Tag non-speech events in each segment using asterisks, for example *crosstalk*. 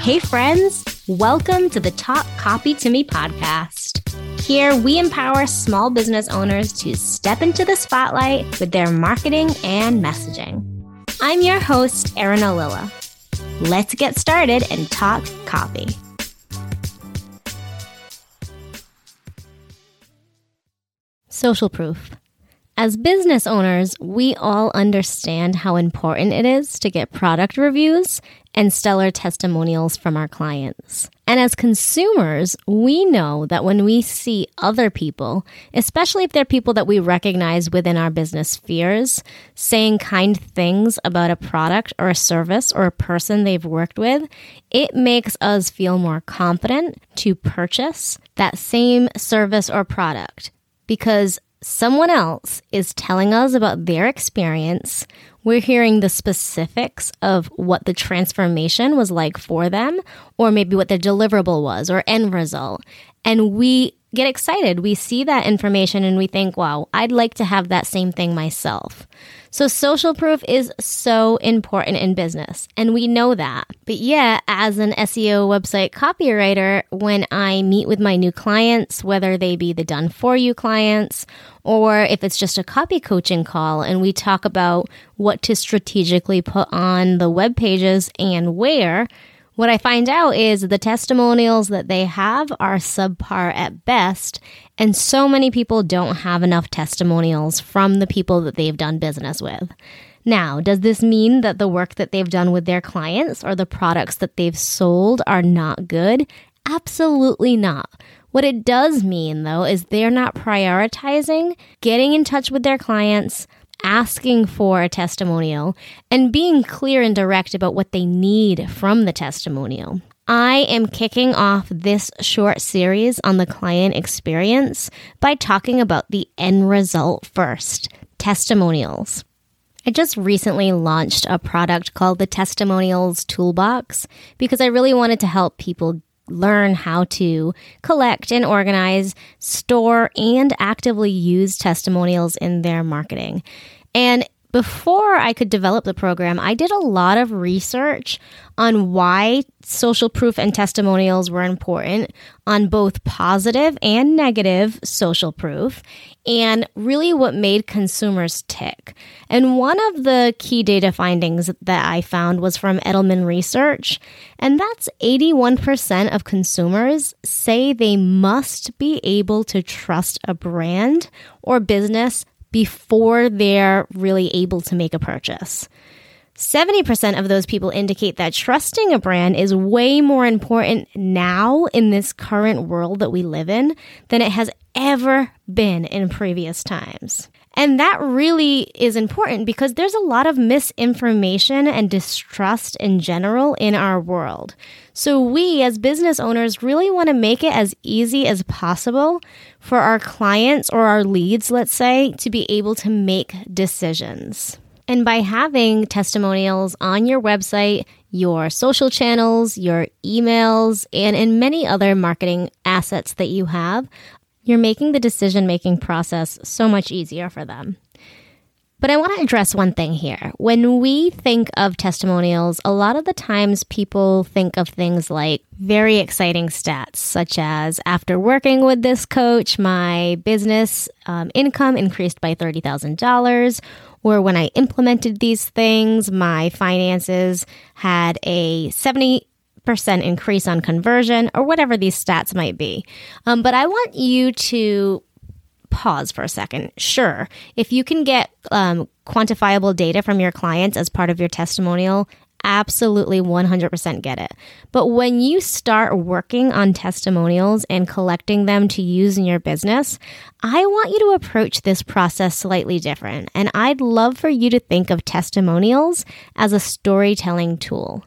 Hey, friends, welcome to the Talk Copy to Me podcast. Here, we empower small business owners to step into the spotlight with their marketing and messaging. I'm your host, Erin Ollila. Let's get started and talk copy. Social proof. As business owners, we all understand how important it is to get product reviews and stellar testimonials from our clients. And as consumers, we know that when we see other people, especially if they're people that we recognize within our business spheres, saying kind things about a product or a service or a person they've worked with, it makes us feel more confident to purchase that same service or product because someone else is telling us about their experience. We're hearing the specifics of what the transformation was like for them, or maybe what their deliverable was or end result. And we get excited. We see that information and we think, wow, I'd like to have that same thing myself. So social proof is so important in business, and we know that. But yeah, as an SEO website copywriter, when I meet with my new clients, whether they be the done for you clients or if it's just a copy coaching call and we talk about what to strategically put on the web pages and where, what I find out is the testimonials that they have are subpar at best, and so many people don't have enough testimonials from the people that they've done business with. Now, does this mean that the work that they've done with their clients or the products that they've sold are not good? Absolutely not. What it does mean, though, is they're not prioritizing getting in touch with their clients, asking for a testimonial and being clear and direct about what they need from the testimonial. I am kicking off this short series on the client experience by talking about the end result first testimonials. I just recently launched a product called the Testimonials Toolbox because I really wanted to help people learn how to collect and organize, store, and actively use testimonials in their marketing. And before I could develop the program, I did a lot of research on why social proof and testimonials were important on both positive and negative social proof and really what made consumers tick. And one of the key data findings that I found was from Edelman Research, and that's 81% of consumers say they must be able to trust a brand or business before they're really able to make a purchase. 70% of those people indicate that trusting a brand is way more important now in this current world that we live in than it has ever been in previous times. And that really is important because there's a lot of misinformation and distrust in general in our world. So, we as business owners really want to make it as easy as possible for our clients or our leads, let's say, to be able to make decisions. And by having testimonials on your website, your social channels, your emails, and in many other marketing assets that you have, you're making the decision making process so much easier for them. But I want to address one thing here. When we think of testimonials, a lot of the times people think of things like very exciting stats, such as after working with this coach, my business um, income increased by $30,000 or when I implemented these things, my finances had a 70 percent increase on conversion or whatever these stats might be. Um, but I want you to pause for a second. Sure, if you can get um, quantifiable data from your clients as part of your testimonial, absolutely 100% get it. But when you start working on testimonials and collecting them to use in your business, I want you to approach this process slightly different. And I'd love for you to think of testimonials as a storytelling tool.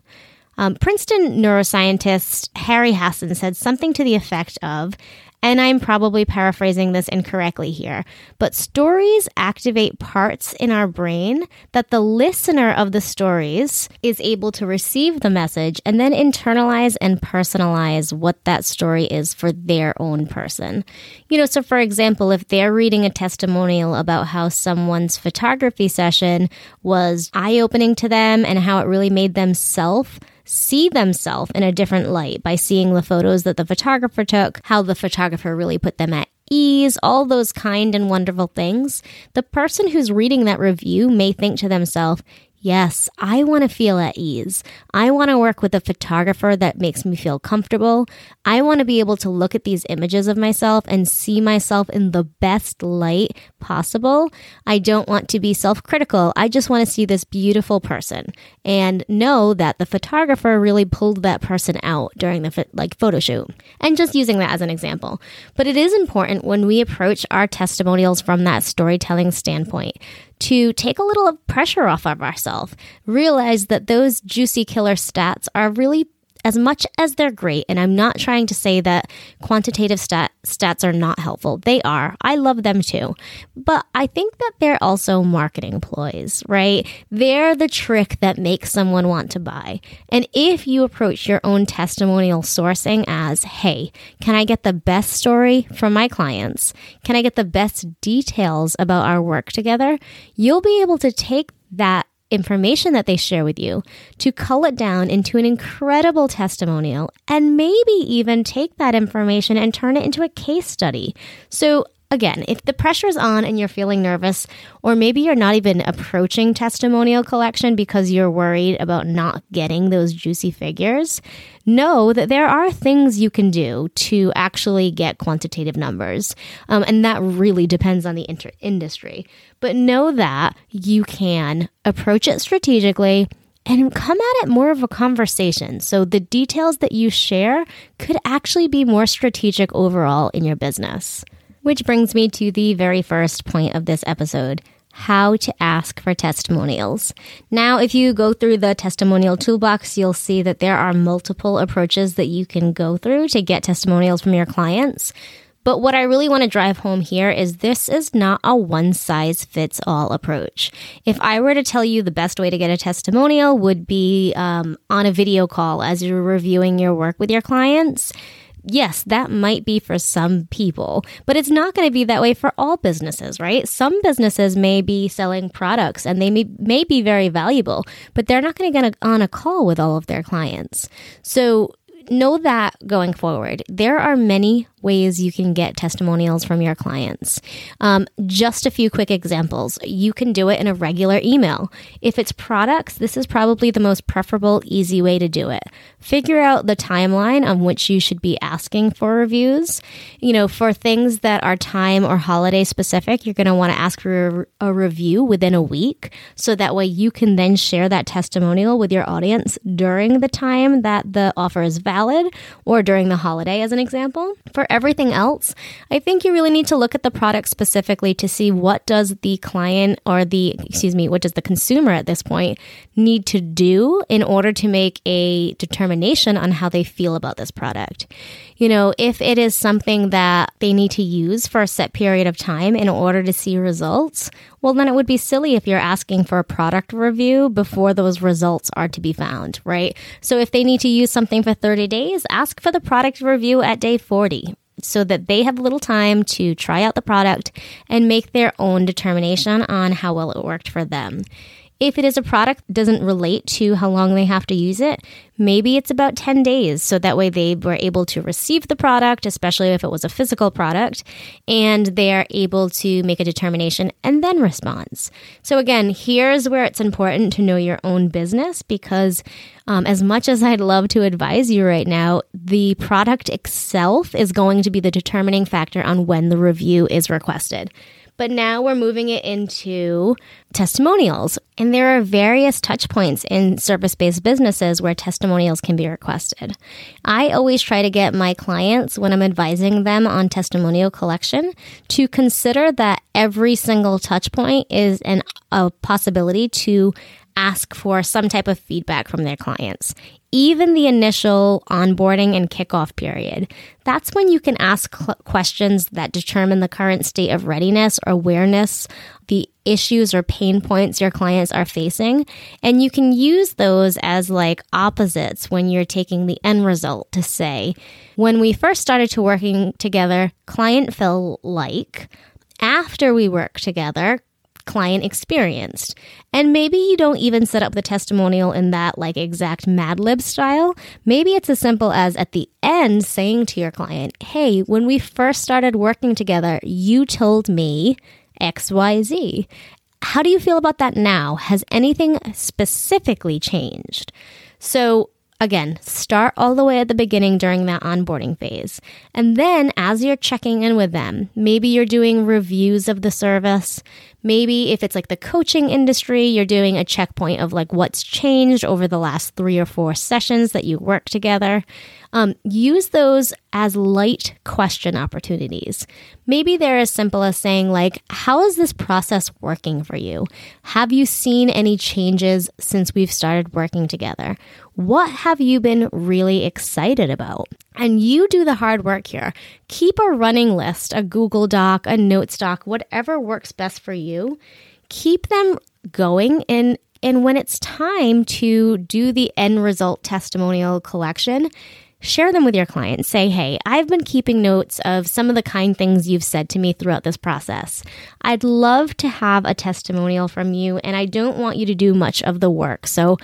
Um, Princeton neuroscientist Uri Hasson said something to the effect of And I'm probably paraphrasing this incorrectly here, but stories activate parts in our brain that the listener of the stories is able to receive the message and then internalize and personalize what that story is for their own person. You know, so for example, if they're reading a testimonial about how someone's photography session was eye opening to them and how it really made them self see themselves in a different light by seeing the photos that the photographer took, how the photographer really put them at ease, all those kind and wonderful things, the person who's reading that review may think to themselves, Yes, I want to feel at ease. I want to work with a photographer that makes me feel comfortable. I want to be able to look at these images of myself and see myself in the best light possible. I don't want to be self critical. I just want to see this beautiful person and know that the photographer really pulled that person out during the like photo shoot. And just using that as an example. But it is important when we approach our testimonials from that storytelling standpoint to take a little of pressure off of ourselves. Realize that those juicy killer stats are really as much as they're great, and I'm not trying to say that quantitative stat, stats are not helpful. They are. I love them too. But I think that they're also marketing ploys, right? They're the trick that makes someone want to buy. And if you approach your own testimonial sourcing as, hey, can I get the best story from my clients? Can I get the best details about our work together? You'll be able to take that information that they share with you to cull it down into an incredible testimonial and maybe even take that information and turn it into a case study. So Again, if the pressure's on and you're feeling nervous, or maybe you're not even approaching testimonial collection because you're worried about not getting those juicy figures, know that there are things you can do to actually get quantitative numbers. Um, and that really depends on the inter- industry. But know that you can approach it strategically and come at it more of a conversation. So the details that you share could actually be more strategic overall in your business. Which brings me to the very first point of this episode how to ask for testimonials. Now, if you go through the testimonial toolbox, you'll see that there are multiple approaches that you can go through to get testimonials from your clients. But what I really want to drive home here is this is not a one size fits all approach. If I were to tell you the best way to get a testimonial would be um, on a video call as you're reviewing your work with your clients, yes, that might be for some people, but it's not going to be that way for all businesses, right? Some businesses may be selling products and they may, may be very valuable, but they're not going to get on a call with all of their clients. So know that going forward, there are many ways you can get testimonials from your clients. Um, just a few quick examples. You can do it in a regular email. If it's products, this is probably the most preferable, easy way to do it. Figure out the timeline on which you should be asking for reviews. You know, for things that are time or holiday specific, you're going to want to ask for a, review within a week. So that way you can then share that testimonial with your audience during the time that the offer is valid or during the holiday, as an example. For everything else, I think you really need to look at the product specifically to see what does the client or the, excuse me, what does the consumer at this point need to do in order to make a determination on how they feel about this product. You know, if it is something that they need to use for a set period of time in order to see results, well, then it would be silly if you're asking for a product review before those results are to be found, right? So if they need to use something for 30 days, ask for the product review at day 40 so that they have little time to try out the product and make their own determination on how well it worked for them. If it is a product that doesn't relate to how long they have to use it, maybe it's about 10 days. So that way they were able to receive the product, especially if it was a physical product, and they are able to make a determination and then response. So again, here's where it's important to know your own business because um, as much as I'd love to advise you right now, the product itself is going to be the determining factor on when the review is requested. But now we're moving it into testimonials. And there are various touch points in service based businesses where testimonials can be requested. I always try to get my clients, when I'm advising them on testimonial collection, to consider that every single touch point is an, a possibility to ask for some type of feedback from their clients. Even the initial onboarding and kickoff period. That's when you can ask cl- questions that determine the current state of readiness or awareness, the issues or pain points your clients are facing. And you can use those as like opposites when you're taking the end result to say, when we first started to working together, client felt like after we work together, client experienced. And maybe you don't even set up the testimonial in that like exact Mad Lib style. Maybe it's as simple as at the end saying to your client, Hey, when we first started working together, you told me XYZ. How do you feel about that now? Has anything specifically changed? So Again, start all the way at the beginning during that onboarding phase. And then as you're checking in with them, maybe you're doing reviews of the service. Maybe if it's like the coaching industry, you're doing a checkpoint of like what's changed over the last three or four sessions that you work together. Um, use those as light question opportunities. Maybe they're as simple as saying, like, how is this process working for you? Have you seen any changes since we've started working together? What have you been really excited about? And you do the hard work here. Keep a running list, a Google Doc, a Notes Doc, whatever works best for you. Keep them going and and when it's time to do the end result testimonial collection, share them with your clients. Say, hey, I've been keeping notes of some of the kind things you've said to me throughout this process. I'd love to have a testimonial from you, and I don't want you to do much of the work. So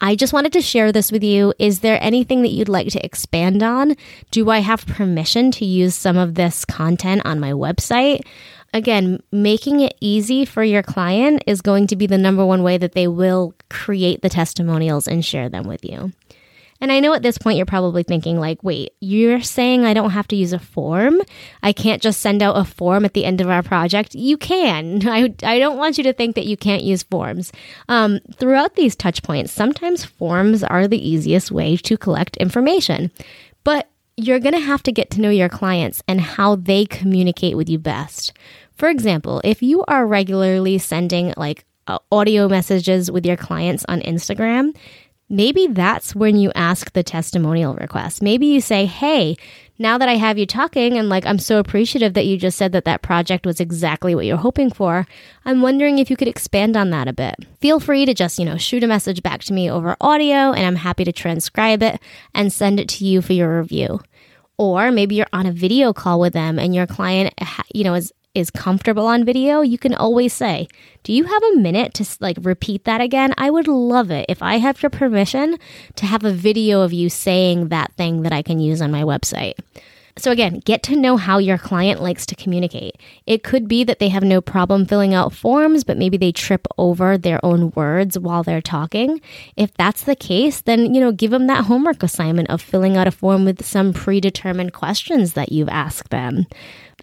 I just wanted to share this with you. Is there anything that you'd like to expand on? Do I have permission to use some of this content on my website? Again, making it easy for your client is going to be the number one way that they will create the testimonials and share them with you. And I know at this point you're probably thinking, like, wait, you're saying I don't have to use a form? I can't just send out a form at the end of our project? You can. *laughs* I, I don't want you to think that you can't use forms. Um, throughout these touch points, sometimes forms are the easiest way to collect information. But you're going to have to get to know your clients and how they communicate with you best. For example, if you are regularly sending like uh, audio messages with your clients on Instagram, maybe that's when you ask the testimonial request. Maybe you say, Hey, now that I have you talking and like I'm so appreciative that you just said that that project was exactly what you're hoping for, I'm wondering if you could expand on that a bit. Feel free to just, you know, shoot a message back to me over audio and I'm happy to transcribe it and send it to you for your review. Or maybe you're on a video call with them and your client, you know, is is comfortable on video, you can always say, Do you have a minute to like repeat that again? I would love it if I have your permission to have a video of you saying that thing that I can use on my website. So, again, get to know how your client likes to communicate. It could be that they have no problem filling out forms, but maybe they trip over their own words while they're talking. If that's the case, then, you know, give them that homework assignment of filling out a form with some predetermined questions that you've asked them.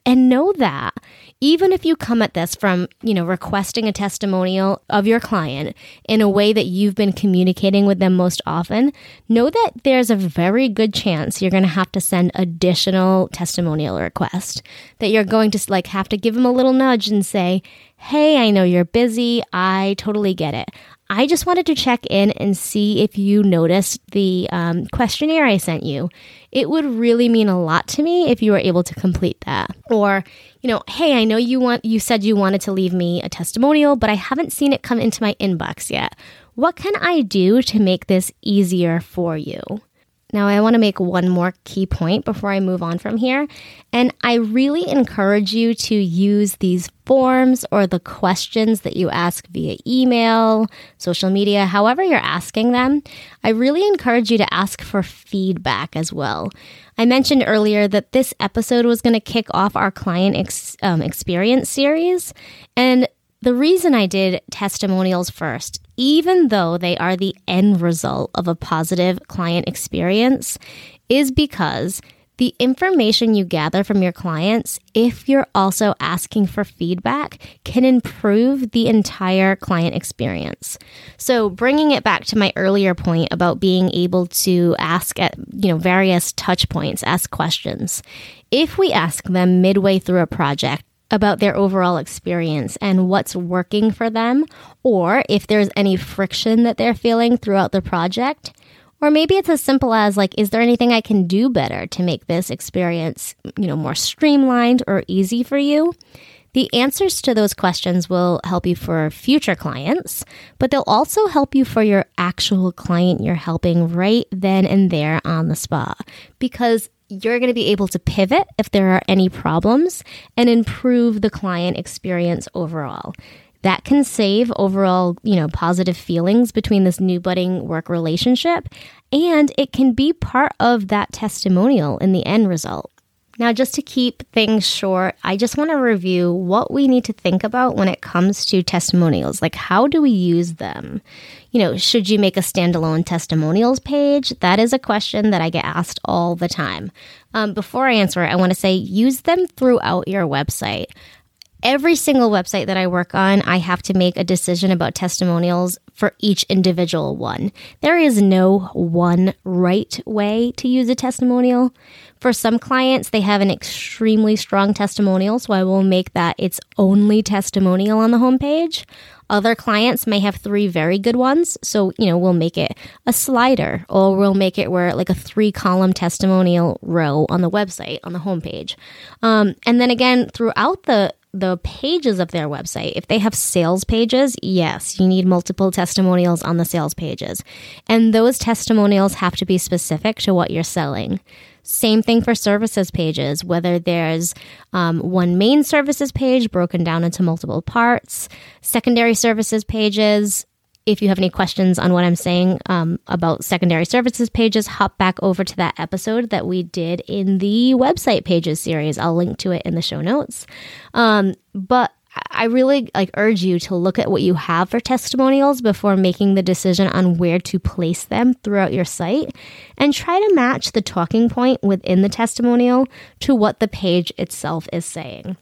And know that even if you come at this from, you know, requesting a testimonial of your client in a way that you've been communicating with them most often, know that there's a very good chance you're going to have to send additional testimonial requests. That you're going to like have to give them a little nudge and say, "Hey, I know you're busy. I totally get it. I just wanted to check in and see if you noticed the um, questionnaire I sent you. It would really mean a lot to me if you were able to complete that. Or, you know, hey, I know you want you said you wanted to leave me a testimonial, but I haven't seen it come into my inbox yet. What can I do to make this easier for you? Now, I want to make one more key point before I move on from here. And I really encourage you to use these forms or the questions that you ask via email, social media, however you're asking them. I really encourage you to ask for feedback as well. I mentioned earlier that this episode was going to kick off our client ex- um, experience series. And the reason I did testimonials first, even though they are the end result of a positive client experience, is because the information you gather from your clients, if you're also asking for feedback, can improve the entire client experience. So, bringing it back to my earlier point about being able to ask at, you know, various touch points, ask questions. If we ask them midway through a project, about their overall experience and what's working for them, or if there's any friction that they're feeling throughout the project. Or maybe it's as simple as like, is there anything I can do better to make this experience, you know, more streamlined or easy for you? The answers to those questions will help you for future clients, but they'll also help you for your actual client you're helping right then and there on the spot because you're going to be able to pivot if there are any problems and improve the client experience overall that can save overall, you know, positive feelings between this new budding work relationship. And it can be part of that testimonial in the end result. Now, just to keep things short, I just want to review what we need to think about when it comes to testimonials. Like, how do we use them? You know, should you make a standalone testimonials page? That is a question that I get asked all the time. Um, before I answer it, I want to say use them throughout your website every single website that I work on, I have to make a decision about testimonials for each individual one. There is no one right way to use a testimonial. For some clients, they have an extremely strong testimonial, so I will make that its only testimonial on the homepage. Other clients may have three very good ones, so you know we'll make it a slider, or we'll make it where like a three column testimonial row on the website on the homepage. Um, and then again, throughout the the pages of their website. If they have sales pages, yes, you need multiple testimonials on the sales pages. And those testimonials have to be specific to what you're selling. Same thing for services pages, whether there's um, one main services page broken down into multiple parts, secondary services pages, if you have any questions on what I'm saying um, about secondary services pages, hop back over to that episode that we did in the website pages series. I'll link to it in the show notes. Um, but I really like urge you to look at what you have for testimonials before making the decision on where to place them throughout your site and try to match the talking point within the testimonial to what the page itself is saying.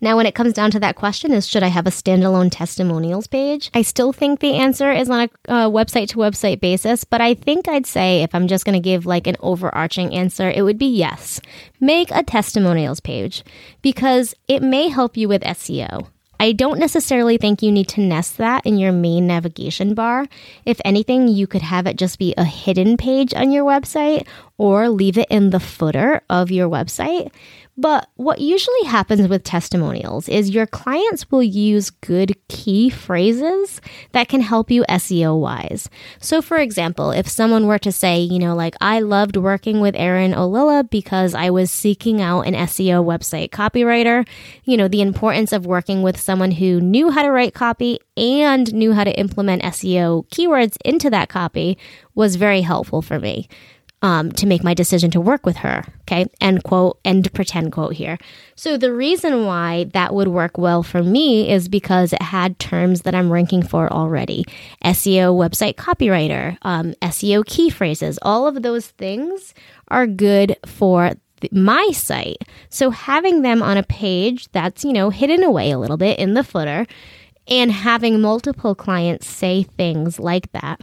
Now, when it comes down to that question, is should I have a standalone testimonials page? I still think the answer is on a uh, website to website basis, but I think I'd say if I'm just going to give like an overarching answer, it would be yes. Make a testimonials page because it may help you with SEO. I don't necessarily think you need to nest that in your main navigation bar. If anything, you could have it just be a hidden page on your website or leave it in the footer of your website. But what usually happens with testimonials is your clients will use good key phrases that can help you SEO wise. So, for example, if someone were to say, you know, like, I loved working with Erin Ollila because I was seeking out an SEO website copywriter, you know, the importance of working with someone who knew how to write copy and knew how to implement SEO keywords into that copy was very helpful for me um, to make my decision to work with her. Okay, end quote, end pretend quote here. So the reason why that would work well for me is because it had terms that I'm ranking for already SEO website copywriter, um, SEO key phrases, all of those things are good for my site. So having them on a page that's, you know, hidden away a little bit in the footer and having multiple clients say things like that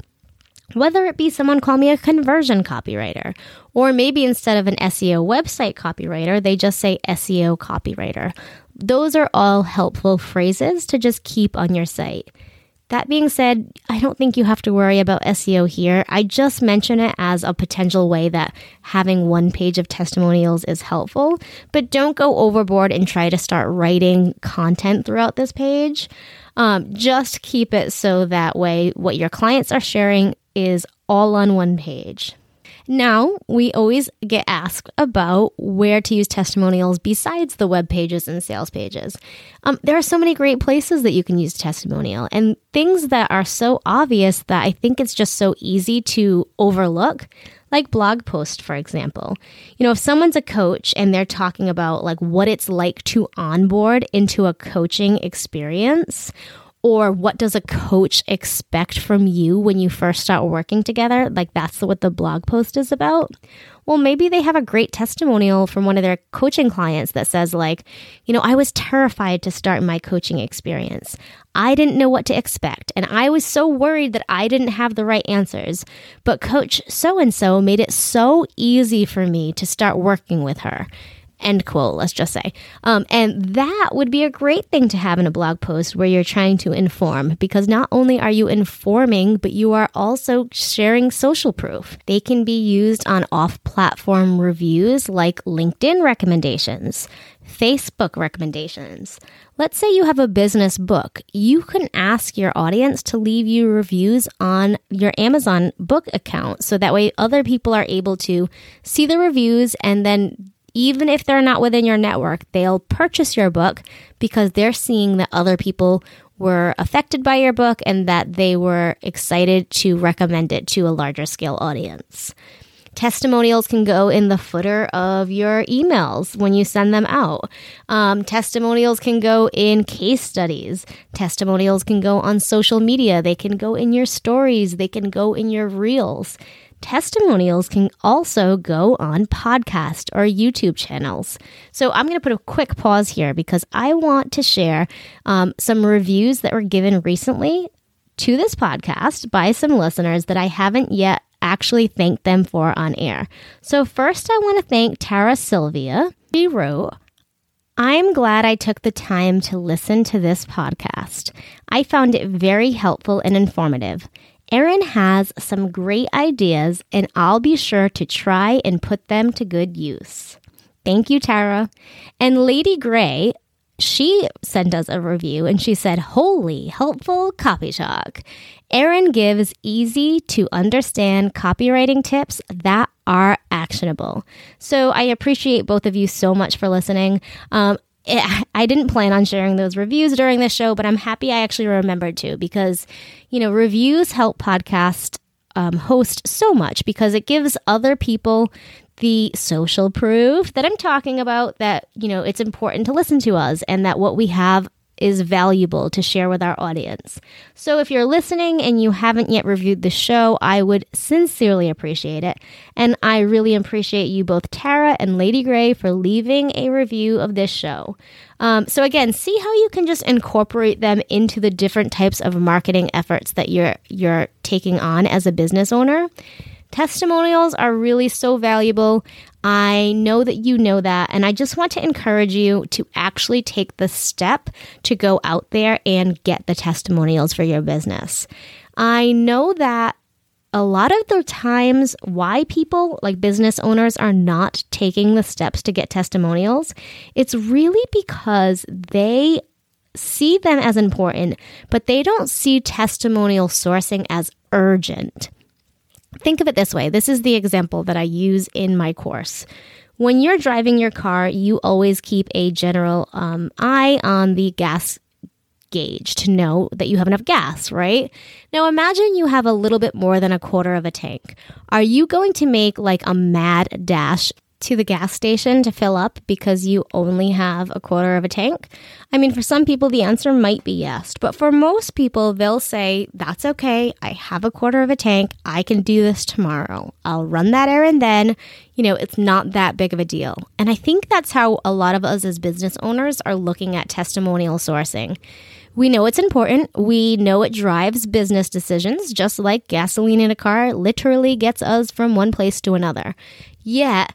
whether it be someone call me a conversion copywriter, or maybe instead of an SEO website copywriter, they just say SEO copywriter. Those are all helpful phrases to just keep on your site. That being said, I don't think you have to worry about SEO here. I just mention it as a potential way that having one page of testimonials is helpful, but don't go overboard and try to start writing content throughout this page. Um, just keep it so that way what your clients are sharing is all on one page. Now, we always get asked about where to use testimonials besides the web pages and sales pages. Um, there are so many great places that you can use testimonial and things that are so obvious that I think it's just so easy to overlook, like blog post, for example. You know, if someone's a coach and they're talking about like what it's like to onboard into a coaching experience or what does a coach expect from you when you first start working together? Like that's what the blog post is about. Well, maybe they have a great testimonial from one of their coaching clients that says, like, you know, I was terrified to start my coaching experience. I didn't know what to expect, and I was so worried that I didn't have the right answers. But coach so and so made it so easy for me to start working with her. End quote, let's just say. Um, and that would be a great thing to have in a blog post where you're trying to inform because not only are you informing, but you are also sharing social proof. They can be used on off platform reviews like LinkedIn recommendations, Facebook recommendations. Let's say you have a business book. You can ask your audience to leave you reviews on your Amazon book account so that way other people are able to see the reviews and then even if they're not within your network, they'll purchase your book because they're seeing that other people were affected by your book and that they were excited to recommend it to a larger scale audience. Testimonials can go in the footer of your emails when you send them out. Um, testimonials can go in case studies. Testimonials can go on social media. They can go in your stories. They can go in your reels. Testimonials can also go on podcast or YouTube channels. So I'm going to put a quick pause here because I want to share um, some reviews that were given recently to this podcast by some listeners that I haven't yet actually thanked them for on air. So, first, I want to thank Tara Sylvia. She wrote, I'm glad I took the time to listen to this podcast. I found it very helpful and informative. Erin has some great ideas, and I'll be sure to try and put them to good use. Thank you, Tara. And Lady Gray, she sent us a review and she said, Holy helpful copy talk. Erin gives easy to understand copywriting tips that are actionable. So I appreciate both of you so much for listening. Um, it, *laughs* I didn't plan on sharing those reviews during this show, but I'm happy I actually remembered to because, you know, reviews help podcast um, host so much because it gives other people the social proof that I'm talking about that, you know, it's important to listen to us and that what we have is valuable to share with our audience. So if you're listening and you haven't yet reviewed the show, I would sincerely appreciate it. And I really appreciate you both, Tara and Lady Gray, for leaving a review of this show. Um, so again, see how you can just incorporate them into the different types of marketing efforts that you're you're taking on as a business owner. Testimonials are really so valuable. I know that you know that, and I just want to encourage you to actually take the step to go out there and get the testimonials for your business. I know that a lot of the times why people like business owners are not taking the steps to get testimonials, it's really because they see them as important, but they don't see testimonial sourcing as urgent. Think of it this way this is the example that I use in my course. When you're driving your car, you always keep a general um, eye on the gas gauge to know that you have enough gas, right? Now imagine you have a little bit more than a quarter of a tank. Are you going to make like a mad dash to the gas station to fill up because you only have a quarter of a tank? I mean, for some people, the answer might be yes, but for most people, they'll say, That's okay. I have a quarter of a tank. I can do this tomorrow. I'll run that errand then. You know, it's not that big of a deal. And I think that's how a lot of us as business owners are looking at testimonial sourcing. We know it's important. We know it drives business decisions, just like gasoline in a car literally gets us from one place to another. Yet,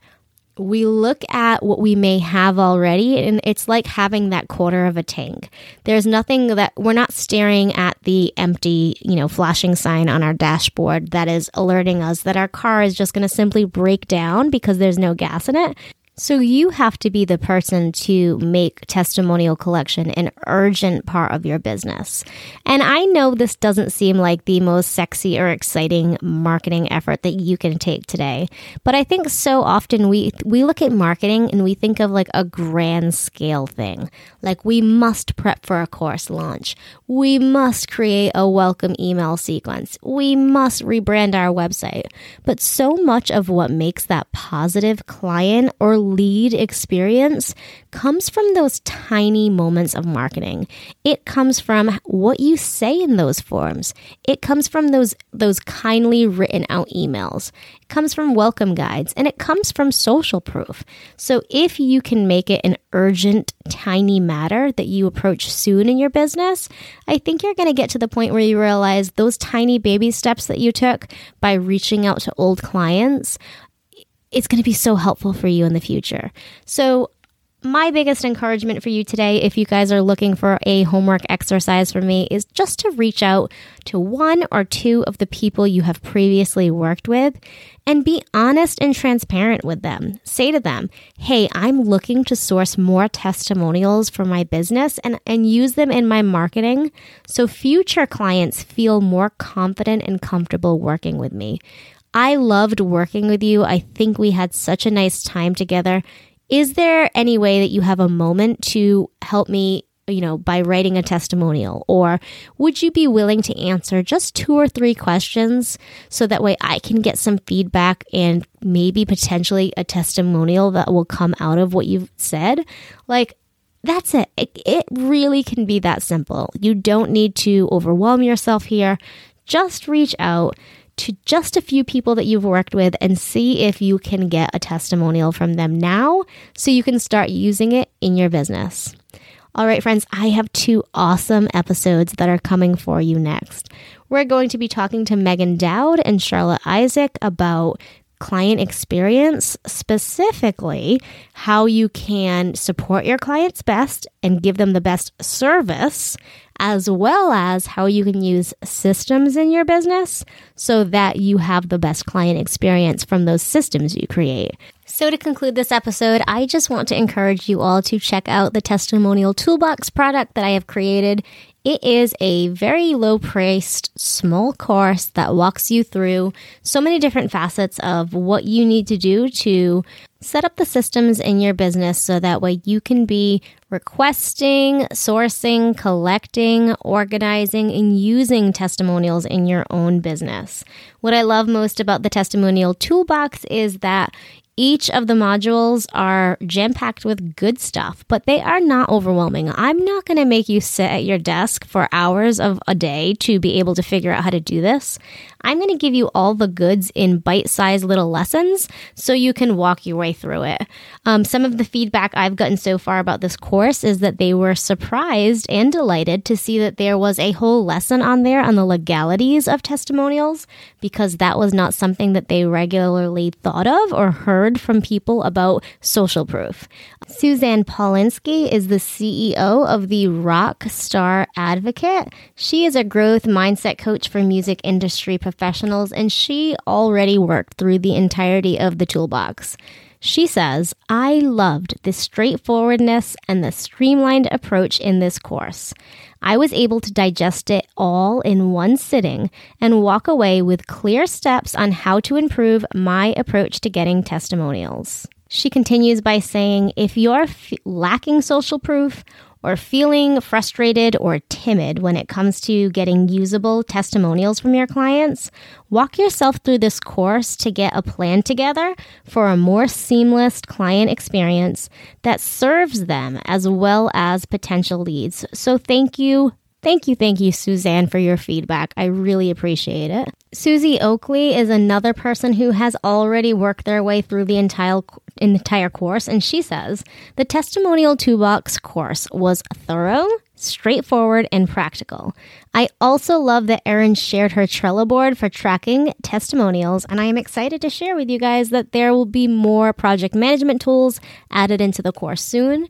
we look at what we may have already and it's like having that quarter of a tank. There's nothing that we're not staring at the empty, you know, flashing sign on our dashboard that is alerting us that our car is just going to simply break down because there's no gas in it. So you have to be the person to make testimonial collection an urgent part of your business. And I know this doesn't seem like the most sexy or exciting marketing effort that you can take today, but I think so often we we look at marketing and we think of like a grand scale thing. Like we must prep for a course launch. We must create a welcome email sequence. We must rebrand our website. But so much of what makes that positive client or lead experience comes from those tiny moments of marketing. It comes from what you say in those forms. It comes from those those kindly written out emails. It comes from welcome guides and it comes from social proof. So if you can make it an urgent tiny matter that you approach soon in your business, I think you're going to get to the point where you realize those tiny baby steps that you took by reaching out to old clients it's going to be so helpful for you in the future. So, my biggest encouragement for you today, if you guys are looking for a homework exercise from me, is just to reach out to one or two of the people you have previously worked with and be honest and transparent with them. Say to them, Hey, I'm looking to source more testimonials for my business and, and use them in my marketing so future clients feel more confident and comfortable working with me. I loved working with you. I think we had such a nice time together. Is there any way that you have a moment to help me, you know, by writing a testimonial? Or would you be willing to answer just two or three questions so that way I can get some feedback and maybe potentially a testimonial that will come out of what you've said? Like, that's it. it. It really can be that simple. You don't need to overwhelm yourself here. Just reach out to just a few people that you've worked with and see if you can get a testimonial from them now so you can start using it in your business. All right, friends, I have two awesome episodes that are coming for you next. We're going to be talking to Megan Dowd and Charlotte Isaac about client experience, specifically how you can support your clients best and give them the best service as well as how you can use systems in your business so that you have the best client experience from those systems you create. So, to conclude this episode, I just want to encourage you all to check out the Testimonial Toolbox product that I have created. It is a very low priced, small course that walks you through so many different facets of what you need to do to set up the systems in your business so that way you can be requesting, sourcing, collecting, organizing, and using testimonials in your own business. What I love most about the testimonial toolbox is that each of the modules are jam packed with good stuff, but they are not overwhelming. I'm not going to make you sit at your desk for hours of a day to be able to figure out how to do this. I'm going to give you all the goods in bite sized little lessons so you can walk your way through it. Um, some of the feedback I've gotten so far about this course is that they were surprised and delighted to see that there was a whole lesson on there on the legalities of testimonials because that was not something that they regularly thought of or heard from people about social proof. Suzanne Paulinski is the CEO of the Rock Star Advocate. She is a growth mindset coach for music industry professionals, and she already worked through the entirety of the toolbox. She says, I loved the straightforwardness and the streamlined approach in this course. I was able to digest it all in one sitting and walk away with clear steps on how to improve my approach to getting testimonials. She continues by saying, if you're f- lacking social proof or feeling frustrated or timid when it comes to getting usable testimonials from your clients, walk yourself through this course to get a plan together for a more seamless client experience that serves them as well as potential leads. So, thank you. Thank you, thank you, Suzanne, for your feedback. I really appreciate it. Susie Oakley is another person who has already worked their way through the entire entire course, and she says the testimonial toolbox course was thorough, straightforward, and practical. I also love that Erin shared her Trello board for tracking testimonials, and I am excited to share with you guys that there will be more project management tools added into the course soon.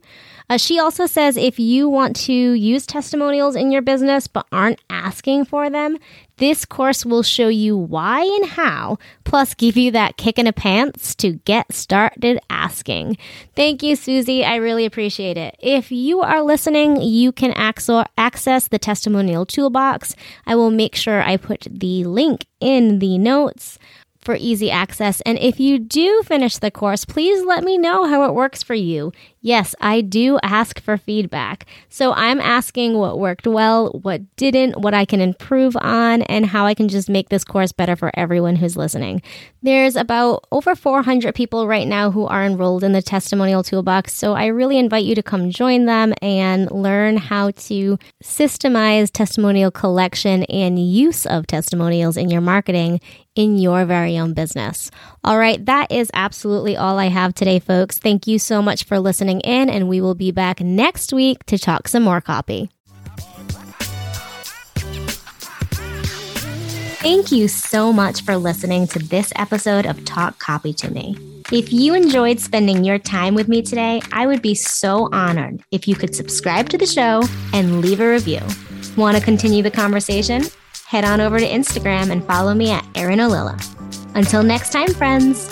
Uh, she also says if you want to use testimonials in your business but aren't asking for them, this course will show you why and how, plus give you that kick in the pants to get started asking. Thank you, Susie. I really appreciate it. If you are listening, you can access the testimonial toolbox. I will make sure I put the link in the notes for easy access. And if you do finish the course, please let me know how it works for you. Yes, I do ask for feedback. So I'm asking what worked well, what didn't, what I can improve on, and how I can just make this course better for everyone who's listening. There's about over 400 people right now who are enrolled in the testimonial toolbox. So I really invite you to come join them and learn how to systemize testimonial collection and use of testimonials in your marketing in your very own business. All right, that is absolutely all I have today, folks. Thank you so much for listening in, and we will be back next week to talk some more copy. Thank you so much for listening to this episode of Talk Copy to Me. If you enjoyed spending your time with me today, I would be so honored if you could subscribe to the show and leave a review. Want to continue the conversation? Head on over to Instagram and follow me at Erin Ollila. Until next time, friends.